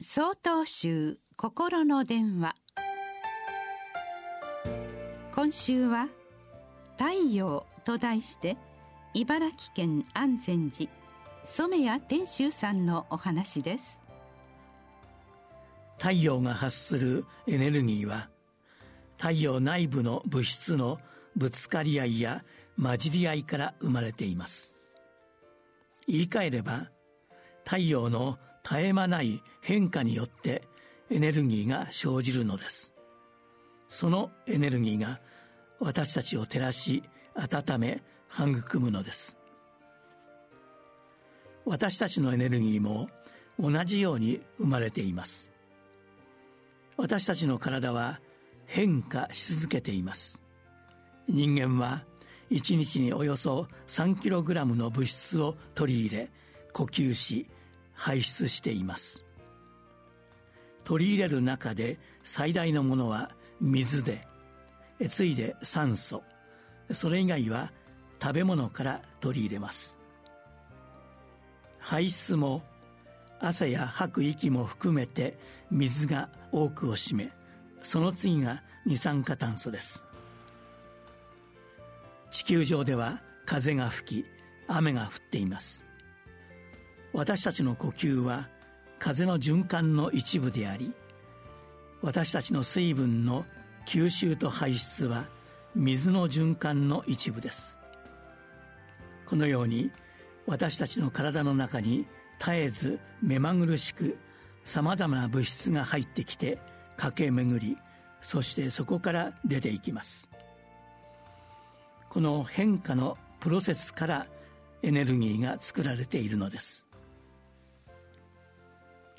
総統集心の電話。今週は「太陽」と題して茨城県安全寺染谷天秀さんのお話です。太陽が発するエネルギーは太陽内部の物質のぶつかり合いや混じり合いから生まれています。言い換えれば太陽の絶え間ない変化によってエネルギーが生じるのです。そのエネルギーが私たちを照らし温め育むのです。私たちのエネルギーも同じように生まれています。私たちの体は変化し続けています。人間は1日におよそ 3kg の物質を取り入れ呼吸し排出しています。取り入れる中で最大のものは水で次いで酸素。それ以外は食べ物から取り入れます。排出も汗や吐く息も含めて水が多くを占めその次が二酸化炭素です。地球上では風が吹き雨が降っています。私たちの呼吸は風の循環の一部であり私たちの水分の吸収と排出は水の循環の一部です。このように私たちの体の中に絶えず目まぐるしくさまざまな物質が入ってきて駆け巡りそしてそこから出ていきます。この変化のプロセスからエネルギーが作られているのです。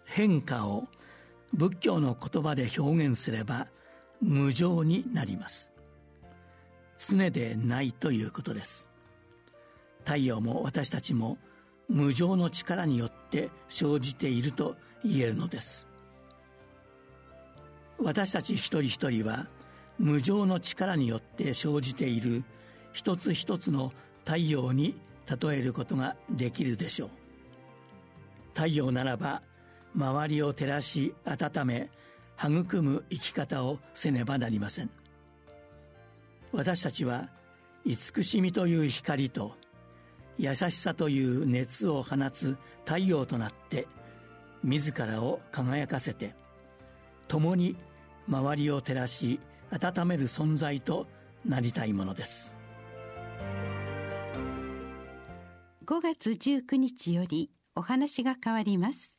変化を仏教の言葉で表現すれば無常になります。常でないということです。太陽も私たちも無常の力によって生じていると言えるのです。私たち一人一人は無常の力によって生じている一つ一つの太陽に例えることができるでしょう。太陽ならば周りを照らし温め育む生き方をせねばなりません。私たちは慈しみという光と優しさという熱を放つ太陽となって自らを輝かせて共に周りを照らし温める存在となりたいものです。5月19日よりお話が変わります。